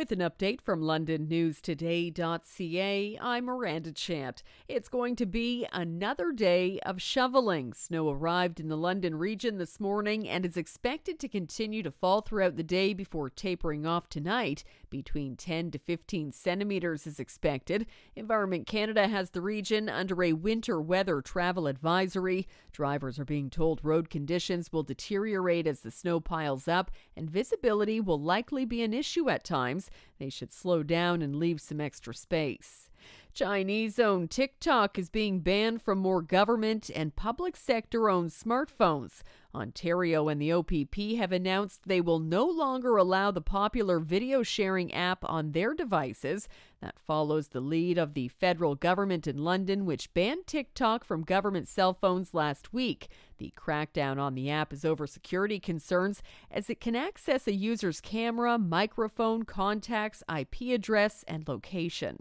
With an update from LondonNewsToday.ca, I'm Miranda Chant. It's going to be another day of shoveling. Snow arrived in the London region this morning and is expected to continue to fall throughout the day before tapering off tonight. Between 10 to 15 centimeters is expected. Environment Canada has the region under a winter weather travel advisory. Drivers are being told road conditions will deteriorate as the snow piles up, and visibility will likely be an issue at times they should slow down and leave some extra space. Chinese owned TikTok is being banned from more government and public sector owned smartphones. Ontario and the OPP have announced they will no longer allow the popular video sharing app on their devices. That follows the lead of the federal government in London, which banned TikTok from government cell phones last week. The crackdown on the app is over security concerns as it can access a user's camera, microphone, contacts, IP address, and location.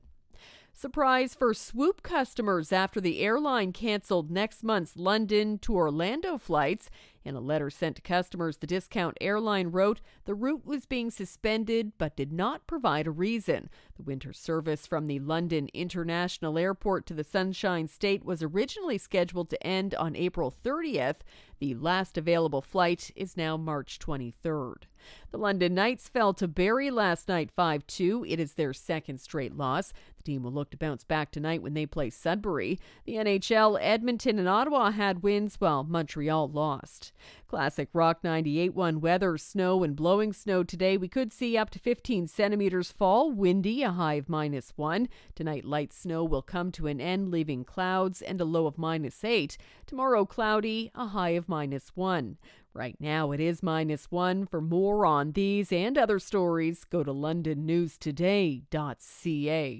Surprise for Swoop customers after the airline canceled next month's London to Orlando flights. In a letter sent to customers, the discount airline wrote the route was being suspended but did not provide a reason. The winter service from the London International Airport to the Sunshine State was originally scheduled to end on April 30th. The last available flight is now March 23rd. The London Knights fell to Barrie last night 5 2. It is their second straight loss. The team will look to bounce back tonight when they play Sudbury. The NHL, Edmonton, and Ottawa had wins while Montreal lost. Classic Rock 98 1 weather, snow and blowing snow today. We could see up to 15 centimeters fall, windy, a high of minus 1. Tonight, light snow will come to an end, leaving clouds and a low of minus 8. Tomorrow, cloudy, a high of minus 1. Right now, it is minus 1. For more on these and other stories, go to londonnewstoday.ca.